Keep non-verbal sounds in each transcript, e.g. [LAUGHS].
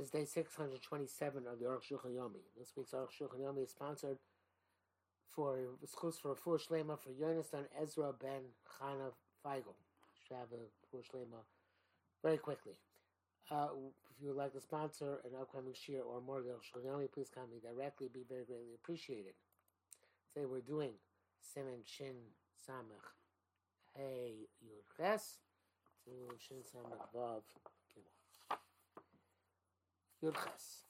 This is day 627 of the Aruch Shulchan Yomi. This week's Aruch Shulchan Yomi is sponsored for for a full shlema for Yonasan Ezra ben Chana Feigl. Should have a full shlema very quickly. Uh, if you would like to sponsor an upcoming shir or more of the Aruch Shulchan Yomi, please contact me directly. Be very greatly appreciated. Today we're doing Simen Shin Samach Hey Yud Ches to Shin Samach Vav. Yud Ches.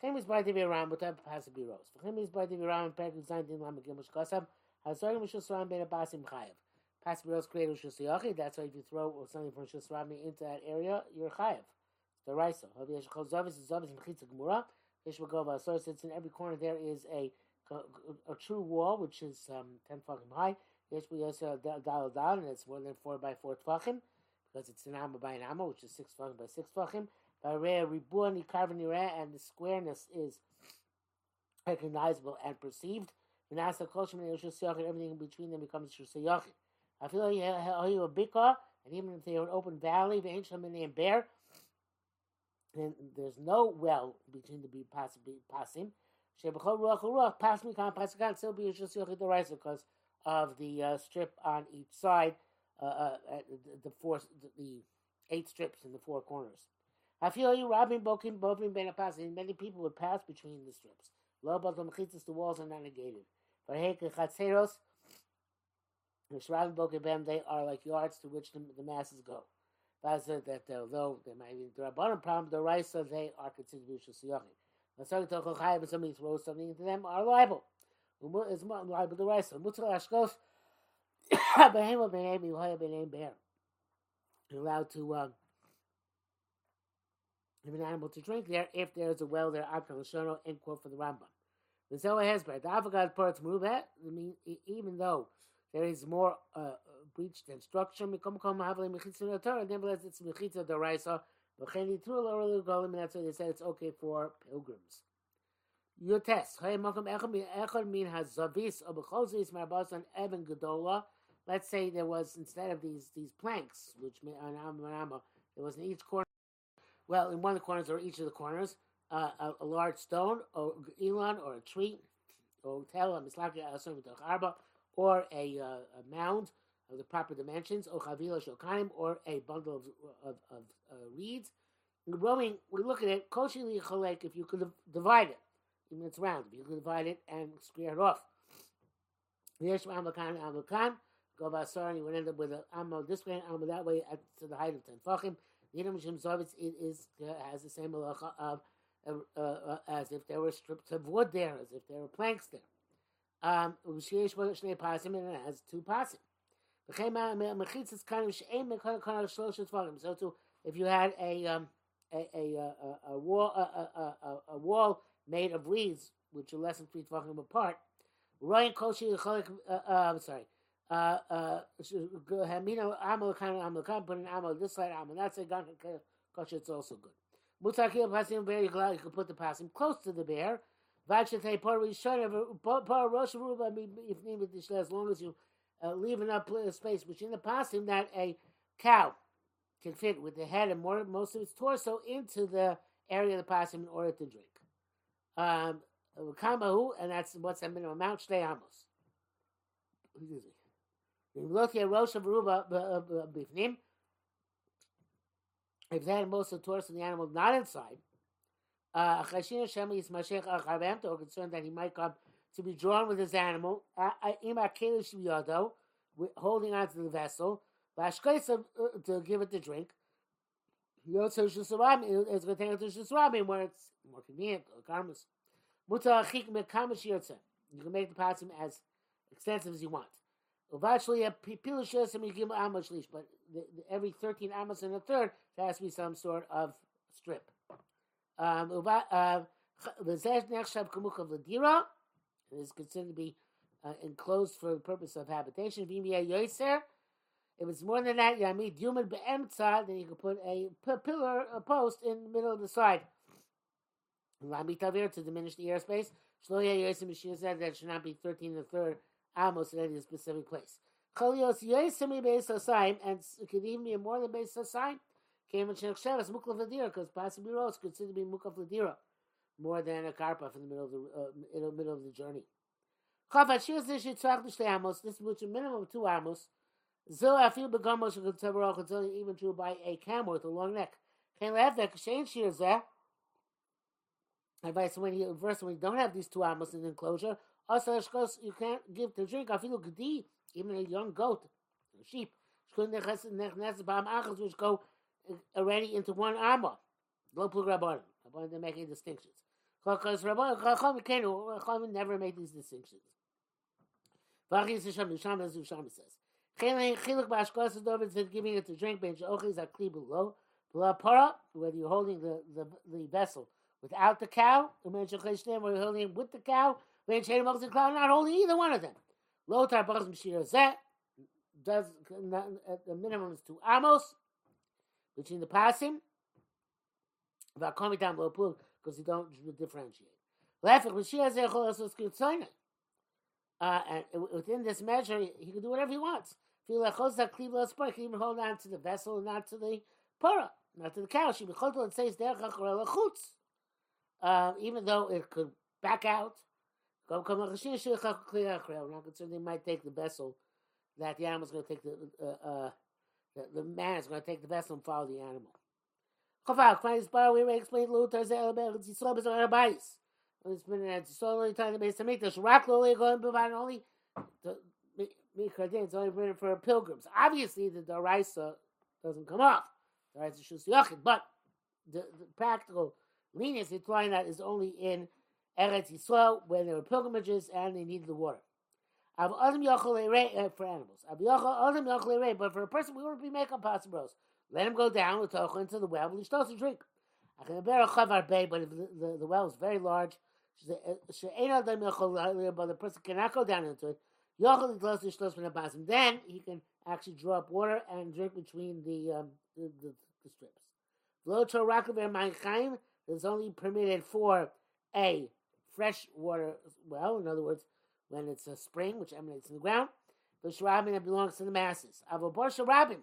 Chem is by the Viram, but that has to be rose. Chem is by the Viram, Perk is 19 Lam Gimel Shkosam. Hazor Mishus Ram Ben Abasim Chayev. Pass the rose created Shus Yachi. That's why if you throw something from Shus Rami into that area, you're Chayev. The Raisa. Havi Yeshchol Zavis is Zavis Mchitza Gemura. Yeshvagova. So it's in every corner there is a a, true wall, which is um, 10 tfachim high. Yes, we also dial down, and it's more than 4 by 4 tfachim, because it's an amma by an amma, which is 6 tfachim by 6 tfachim. And the squareness is recognizable and perceived. And everything in between them becomes shusayachim. I feel like and even if they're an open valley, the ancient and bear, and there's no well between the pasim. Still be because of the uh, strip on each side, uh, uh, the four the eight strips in the four corners. I feel you robbing bokim bokim ben and Many people would pass between the strips. Lo but the mechitzas the walls are not negated. For heke chatzeros, the shravim bokim ben they are like yards to which the, the masses go. That's it. That although they might be the rabbanon problem, the rice they are considered to be shusiyachim. When somebody throws something into them, are liable. It's liable to rice. Mutzal ashkos, behema b'nei mihoya b'nei bear. You're allowed to uh, have an animal to drink there if there is a well there. Ad Shono, end quote for the Rambam. The Zohar has by the Avogad parts move. I mean, even though there is more uh, breach than structure, nevertheless it's mechitza the raisa and that's why they said it's okay for pilgrims. Your test. Let's say there was instead of these these planks, which there was in each corner. Well, in one of the corners or each of the corners, uh, a, a, large stone or elon or a tree or a, uh, a mound of the proper dimensions, or a bundle of, of, of uh, reeds. Rowing, we look at it, cholek, if you could divide it, even it's round, if you could divide it and square it off. Yesh amakan amakan, go basar, and you would end up with an ammo this way, ammo that way, at, to the height of ten fachim. Yidam Shem Zavitz it is uh, has the same halacha of uh, uh, as if there were strips of wood there, as if there were planks there. Um, and it has two pasim. So to, if you had a um, a, a, a, a wall a, a, a, wall made of reeds, which are less than three tefachim apart, Ryan Koshi uh, uh, I'm sorry. Uh, uh, Hamino Amal of Amal put an Amal this side Amal that side Koshi it's also good. Mutakil Pasim bear you can put the Pasim close to the bear. Vachate Par Rishon Par Rosh Ruba if needed as long as you uh, leave enough space between the pasim that a cow can fit with the head and more, most of its torso into the area of the pasim in order to drink. Um, Kamahu, and that's what's the minimum amount. Shtei amos. in look at rosh of ruba bifnim if that most of tours and the animal not inside uh khashin sham is mashakh akhavam to concern that he might come to be drawn with his animal in a Yodo, yado holding onto the vessel bashkais uh, to give it the drink Yo tsu shu swam is gotten tsu shu swam in where it's more convenient or karmas. Mutta khik me kamashi yotsa. You can make the passim as extensive as you want. But every 13 amos and a third, there has to be some sort of strip. Um, uh, it is considered to be uh, enclosed for the purpose of habitation. If it's more than that, Yamid Yuman Be'emtza, then you can put a pillar, a post in the middle of the side. Lami Tavir to diminish the airspace. Shloya Yosim Mishir said that should not be 13 and a third amos in any specific place. Cholios Yosimi Beis Hasaim, and it could even be more than Beis Hasaim. came in Muklav Ladira because possibly roast considered to be Muklav more than a karpaf in the middle of the uh, in the middle of the journey. Chafashir Zish Yitzrach L'Shtei Amos. This which a minimum of two amos. Zil Afil Begamos Shekutabarach until even true by a camel with a long neck. Chen Levek Shein Shir Zeh. Advice when you verse when you don't have these two amos in the enclosure. Also, you can't give to drink Afilu Gedi, even a young goat, a sheep. Which go already into one armor. Lo plug rabbanim. Rabbanim they're making distinctions. Because rabbanim never make these distinctions. V'achis Hashem Yusham as Yusham says. Chiluk b'ashkos is over said giving it to drink. Ben she'ochis akli below. Below para, whether you're holding the, the, the vessel without the cow, whether you're holding it with the cow, when she'er mochs and cow, not holding either one of them. Lo tar b'chos m'shir zeh does at the minimum is two amos between the pasim. V'akomi down below pool because you don't differentiate. Lefik Mashiach zechol also skirtzoyne. Uh, and within this measure, he can do whatever he wants. Feel like chosak klivla sport, he can even hold on to the vessel and not to the para, not to the cow. She bechotol and says derech hacharela chutz. Uh, even though it could back out, they might take the vessel that the animal's going to take the, uh, uh, the, the man is going to take the vessel and follow the animal. Chafak, find this bar, we explained Luther, Zelber, Tzisrob, is our advice. It's been at solely time the base of Mikdash. Rak lo going provide only the Mikradin. It's only written for pilgrims. Obviously, the Daraisa doesn't come off. Daraisa Shus Yachid, but the, the practical lenience implying that is only in Eretz Yisrael when there were pilgrimages and they needed the water. Uh, for animals. But for a person we wouldn't be making possibles. Let him go down with Tocha into the well, but he still to drink. I can bear a chavar bay, but if the, the, the well is very large, said, but the person cannot go down into it. Then he can actually draw up water and drink between the um, the, the, the strips. is only permitted for a fresh water well, in other words, when it's a spring which emanates in the ground. The sharabin that belongs to the masses. Avobor sharabin,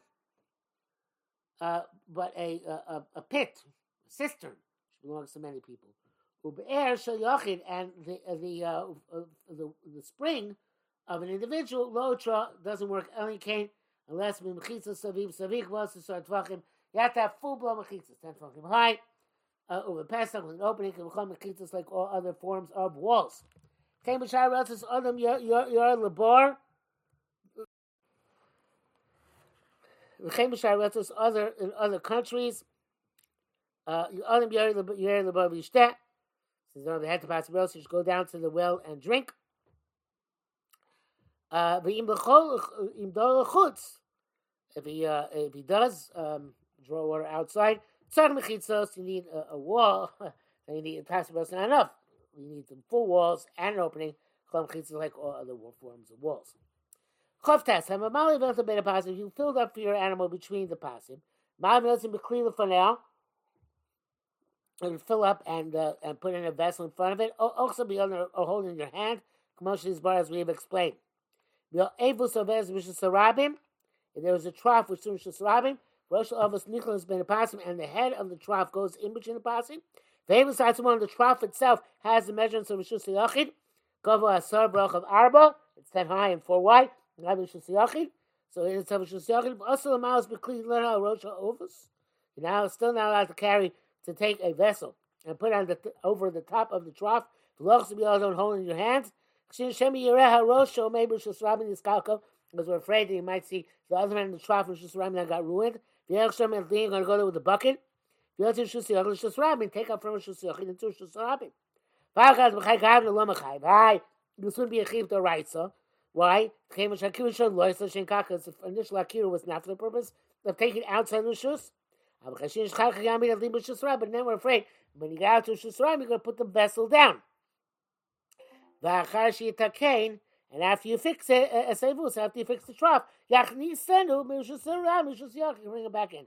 uh, but a, a a pit, a cistern, which belongs to many people. Ube'er shel yachid, and the uh, the, uh, the the spring of an individual lotra doesn't work. Only came unless mechitza saviv savik was to start. You have to have full blown mechitzas, ten tvachim high. Uh, over Pesach with an opening can become mechitzas like all other forms of walls. Came b'shar relatives adam your your labar. Came b'shar relatives other in other countries. Uh, adam your labar b'ishtet. Since they had to the so just go down to the well and drink. Uh, if he uh, if he does um, draw water outside, tzad mechitzos, you need a, a wall. [LAUGHS] then you need a pass not enough. You need the full walls and an opening. Chol mechitzos like all other forms of walls. Chavtas, I'm a mali velt a bit of pasim. You filled up for your animal between the pasim. Mali velt in the for now and fill up and uh, and put in a vessel in front of it. Also be on or holding your hand. Commotion bar as we have explained. If there was a trough with Sumish Sarabim, Rosh Avos Nicholas ben Apasim, and the head of the trough goes in between the Pasim. The side one, the trough itself has the measurements of Rishus Yachid. Gavo Asar Brach of Arba, it's 10 high and 4 wide. Rishus Yachid. So it's Rishus Yachid. Also, the mouse Bekli Lerha Rosh Ovus. You're now still not allowed to carry to take a vessel and put on the over the top of the trough. The V'lochs be all don't hold in your hands. Because we're afraid that you might see the other man in the trough is that got ruined. Yeah, I'm sure I'm going to with the bucket. You have to shoot the other shoes rabbit and take out from the shoes of the other shoes rabbit. Why can't we have the lama chai? Why? This would be a chiv to write. Why? The chiv is a chiv to write, sir. The initial is was not to write, sir. The chiv out a chiv the write, aber The chiv is a chiv to write, sir. But now we're afraid. When you get out to the shoes you're going to put the vessel down. The chiv is a. And after you fix it, a sevus, after you fix the trough, yachnisenu mishusram mishusyach, you bring it back in.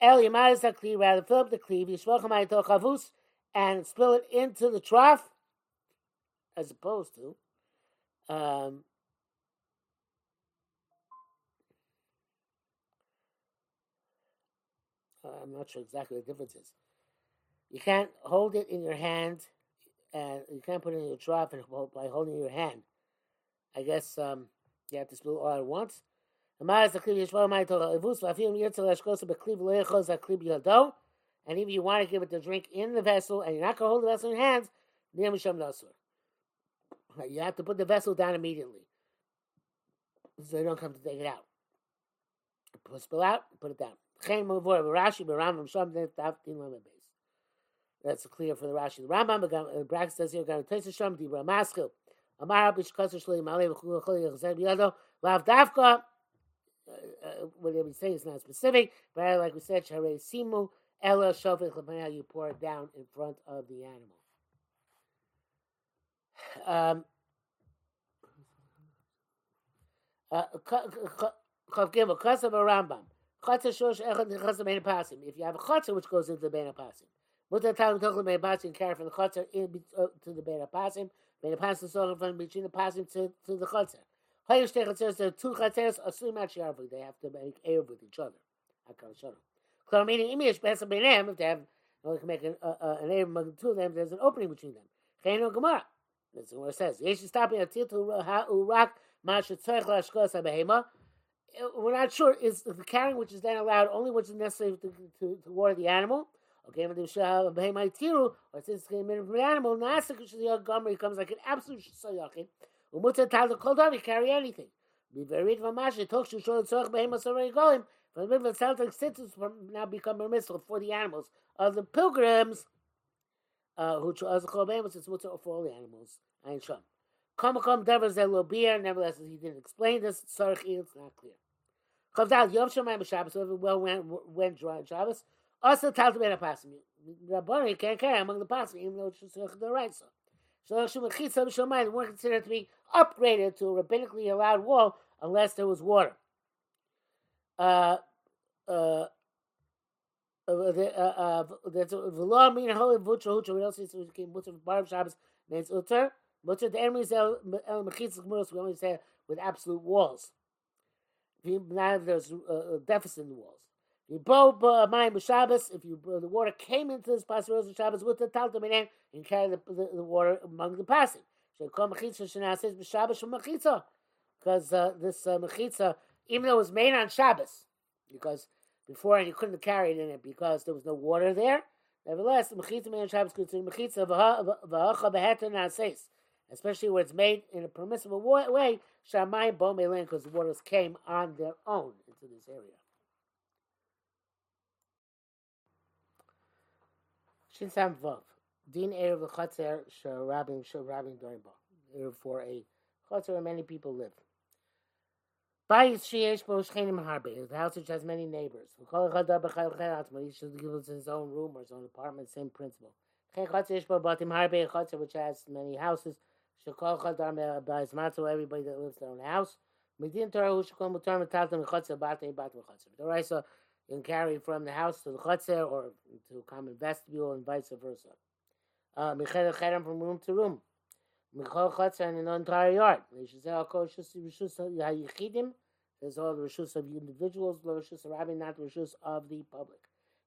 El yamaz hakli, rather fill up the cleave, yishvochamai chavus, and spill it into the trough, as opposed to um, Uh, I'm not sure exactly the difference is. You can't hold it in your hand, and you can't put it in your trough and by holding your hand. I guess um, you have to spill all at once. And if you want to give it the drink in the vessel and you're not going to hold the vessel in your hands, you have to put the vessel down immediately. So they don't come to take it out. Put spill out, put it down. That's clear for the Rashi. The Rambam, the Brax says here, Amar Bish Kasser Shli Malay V'Chul Chol Yechzeb Yado Lav Davka. What they would say is not specific, but like we said, Sharei Simu Ella Shofet Chapaya. You pour it down in front of the animal. Um, uh, Chav Gimel Kasav Rambam. Chatzah Shosh Echad Nechasim Bein Pasim. If you have a chatzah which goes into the Bein Pasim, Mutar Talim Tochel Bein Pasim carry from the chatzah into uh, to the Bein Pasim. Bein Pasim so from between the Pasim to to the chatzah. Hayish Techatzers there are two chatzers assume actually they have to make air with each other. Hakal Shalom. Klar meaning Imish Besa Beinem if they have they can make an uh, uh, an air among the two of them. There's an opening between them. Chayno Gemara. That's what it says. Yesh stopping at Titu Urak Masha Tzarech Lashkos Abehema we're not sure is the carrying which is then allowed only which is necessary to, to, to water the animal. Okay, but the behemoth tiru, or since it's going to from the animal, nasik the gomer comes like an absolute sayachin. Umutza tal the kol you carry anything. Be very vamash it talks to show the tzorch behemoth already going. From the of Celtic cities now become permissible for the animals of the pilgrims, uh, who as a kol behemoth it's mutter for all the animals. Ein sham. Kamakom Dever Zelobir, nevertheless, he didn't explain this. Sarach it's not clear. Chavdal Yom Shemayim Shabbos, whoever well went, went dry on Shabbos, also about a pasim. Rabboni can't carry among the pasim, even though it's just the right so. So Shemachitza Shemayim weren't considered to be upgraded to a rabbinically allowed wall unless there was water. Uh, uh, uh, uh, uh that's the law meaning holy butcher hutra. We also see butcher bar Shabbos means utter. But the enemies el mechitzah we only say with absolute walls. Now there's a deficit in the walls. You Shabbos. If you the water came into this pasuk of Shabbos with the taltum in and carry the, the, the water among the passing. Shekol mechitza shenases b'Shabbos from mechitza, because uh, this uh, mechitza, even though it was made on Shabbos, because before you couldn't carry it in it because there was no water there. Nevertheless, the mechitza on Shabbos considered mechitza v'hacha beheter nases especially where it's made in a permissible way, Shammai Bomelin, because the waters came on their own into this area. Shin Sam Vav. Din Erev Chatzer Sharabim Sharabim Dorimba. Erev for a Chatzer where many people live. Bayis Sheyesh Bo Shchenim Harbe. The house which has many neighbors. Each should give us his own room or his own apartment, same principle. Chen Chatzer Bo Batim Harbe. Chatzer which has many houses. Shekol Chadam Bais Matzu, everybody that lives in their own house. Medin Torah Hu Shekol Mutar Metalta Mechatzer Bate Bat Mechatzer. The Raisa can carry from the house to the Chatzer or to a common vestibule and vice versa. Uh, Mecheder from room to room. Mechol Chatzer in an entire yard. There's all the Rishus of individuals, the Rishus of Rabbi, not the Rishus of the public.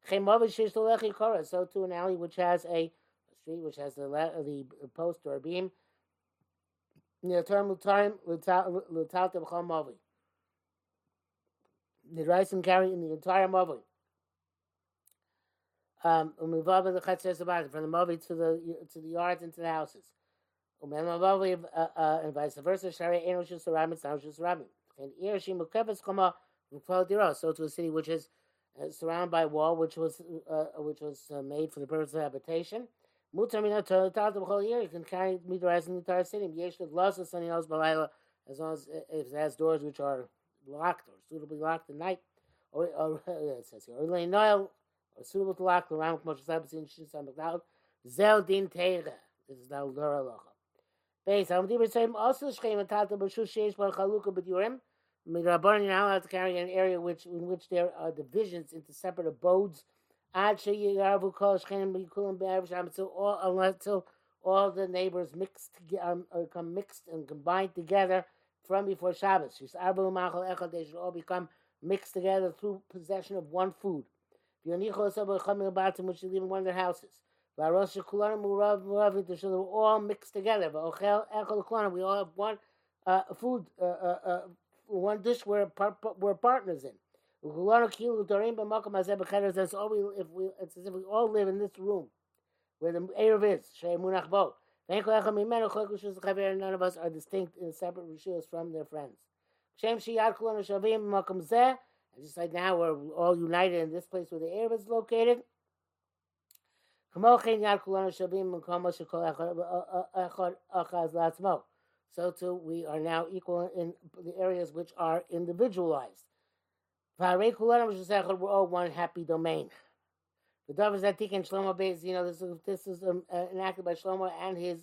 So to an alley which has a, street which has the, the post or beam term time Mavi. And carry in the entire Mavi. Um, from the Mavi to the to the yards and to the houses. Uh, uh, and vice versa. Shari Enoshus Rabbin, Sanoshus Rabbin. And Irishim Mukevas Kama So to a city which is uh, surrounded by a wall, which was uh, which was uh, made for the purpose of habitation. Mutar Torah the whole year. You can carry midrash in the entire city. Yesh the glosses sunny house as long as it has doors which are locked or suitably locked at night. Or, or [LAUGHS] it says here, or lay noel or to lock the ram kmosh sabbath in shis amagdal. Zel din teira. This is the Dora Locha. Base, I'm the same also shchem and tata b'shu sheish bar chaluka. Midrabaran, you're not allowed to carry an area which in which there are divisions into separate abodes until all until all the neighbors mixed um, come mixed and combined together from before Shabbos. These arbel machol echad they should all become mixed together through possession of one food. which they live in one of their houses. Varos Shekulan Murav Murav so they're all mixed together. Ochel Echol Kulan, we all have one uh, food, uh, uh, one dish we're, we're partners in. That's all we, if we, it's as if we all live in this room where the Erev is. None of us are distinct in separate rishus from their friends. And just like now, we're all united in this place where the Erev is located. Uh, uh, uh, so too, we are now equal in the areas which are individualized. We're all one happy domain. The Dovers that and Shlomo Beis, you know, this is, this is um, uh, enacted by Shlomo and his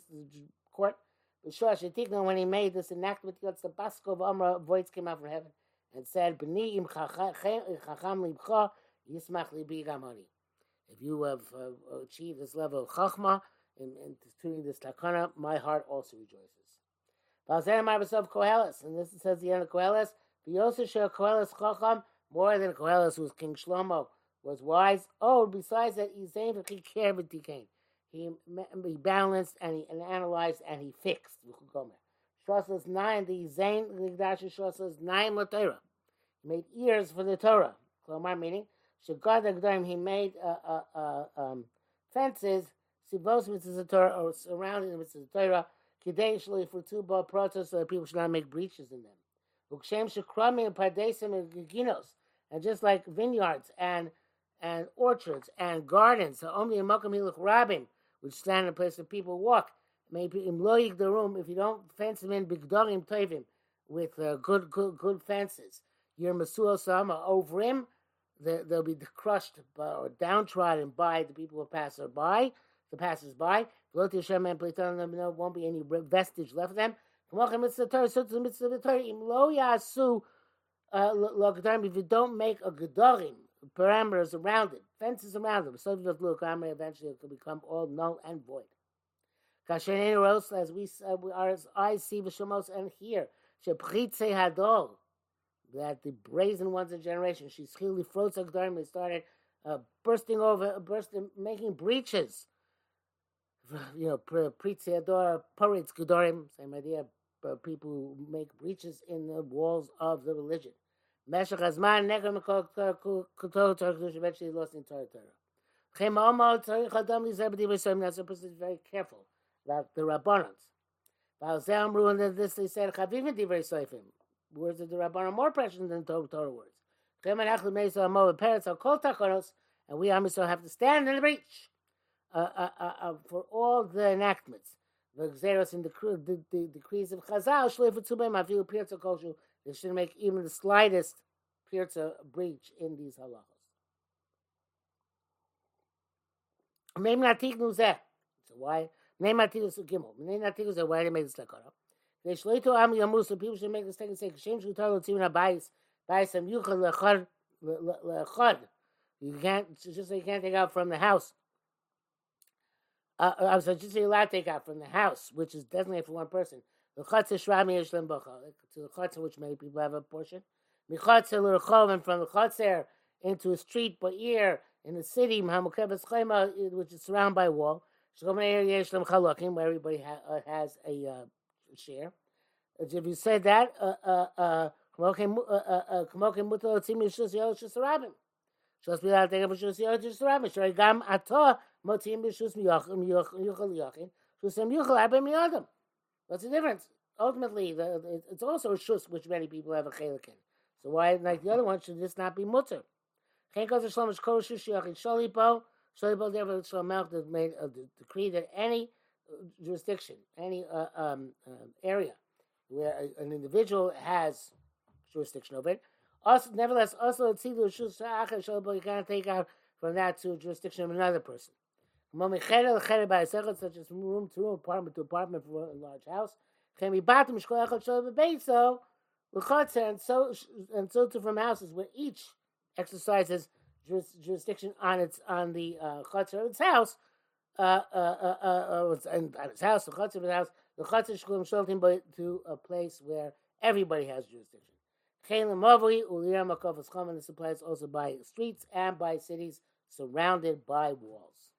court. When he made this enactment, the Basko of Amra voice came out from heaven and said, B'ni im chacham libcha, yismach libi. If you have uh, achieved this level of chachma in, in doing this takana, my heart also rejoices. And this says the end of Koheles. V'yosef Koheles chacham, more than Koheles, was King Shlomo, was wise. Oh, besides that, he he's saying he he balanced and he and analyzed and he fixed. Shosas nine, the Zain Ligdash Shosas nine Torah. He made ears for the Torah. Klomar meaning Shagad Agdarim. He made uh, uh, uh, um, fences. Sivos mitzvah Torah or surrounding the mitzvah Torah. Kidei for two bar protos so that people should not make breaches in them. Ukshem and pardesim and giginos. And just like vineyards and and orchards and gardens, which stand in a place where people walk. Maybe loyik the room, if you don't fence them in bigdorim tovim with uh, good, good, good fences, your masuo sama over him, they'll be crushed by, or downtrodden by the people who pass by, the passers by. Won't be any vestige left of them. If you don't make a gedarim, parameters around it, fences around them, so that look, eventually it could become all null and void. As we uh, our eyes see Vishamos and hear, Shepchitze Hadol, that the brazen ones of generation, she's clearly frozen they started uh, bursting over, bursting, making breaches. [SIGHS] You know, Pritziador, Puritz Gedorim, same idea, uh, people who make breaches in the walls of the religion. Meshach Azman, Neger Mekol Kutol Torah Kedush, eventually lost in Torah Torah. Chem Omo Tzarich Adam Lizebedi V'Shem, that's a person very careful about the Rabbanans. V'al Amru, and this they said, Chavivim Divrei Soifim, words of the Rabbanon more precious than Torah, Torah words. Chem Anachlu Meisa Amo Peretz Al Kol Tachonos, and we Amiso have to stand in the breach uh, uh, uh, uh, for all the enactments. The Xeros and the, the, the decrees of Chazal, Shleifut Tzubim, Avilu Pirtza Koshu, they shouldn't make even the slightest pirza breach in these halachas. Name natiknu zeh. So why? Name natiknu gimel. Name natiknu zeh. Why they make this lakara? They shloito am yamus. So people should make this thing and say kashem shutar lotzim abayis bayis am yuchal lechad lechad. You can't just say you can't take out from the house. Uh, I'm sorry, just you're allowed to take out from the house, which is definitely for one person. To the chatz which many people have a portion. Michatz from the chatz into a street, but here in the city, which is surrounded by a wall. Where everybody ha- uh, has a uh, share. If you said that, uh, uh, uh, Shos mir hat a Beschuss just das Rabe, schon gam ato motim a mir yoch yoch yoch. Shos mir yoch aber mir adam. What's the difference? Ultimately, the, it's also a shus which many people have a chelik in. So why, like the other one, should this not be mutter? Chen goes to Shlomo Kol Shushiach in Sholipo. Sholipo, therefore, Shlomo that made a decree that any uh, jurisdiction, any uh, um, uh, area where an individual has jurisdiction over it, also, nevertheless, also it's either Sholipo, you can't take out from that to jurisdiction of another person such as room to room, apartment to apartment for a large house. And so, and so to from houses where each exercises jurisdiction on its on the uh, of its house, uh, uh, uh, uh, and on its house, the chutzner of its house, the chutzner shkulim sholtim to a place where everybody has jurisdiction. Chelim Mavli, Uliyah Makov Chaman, this applies also by streets and by cities surrounded by walls.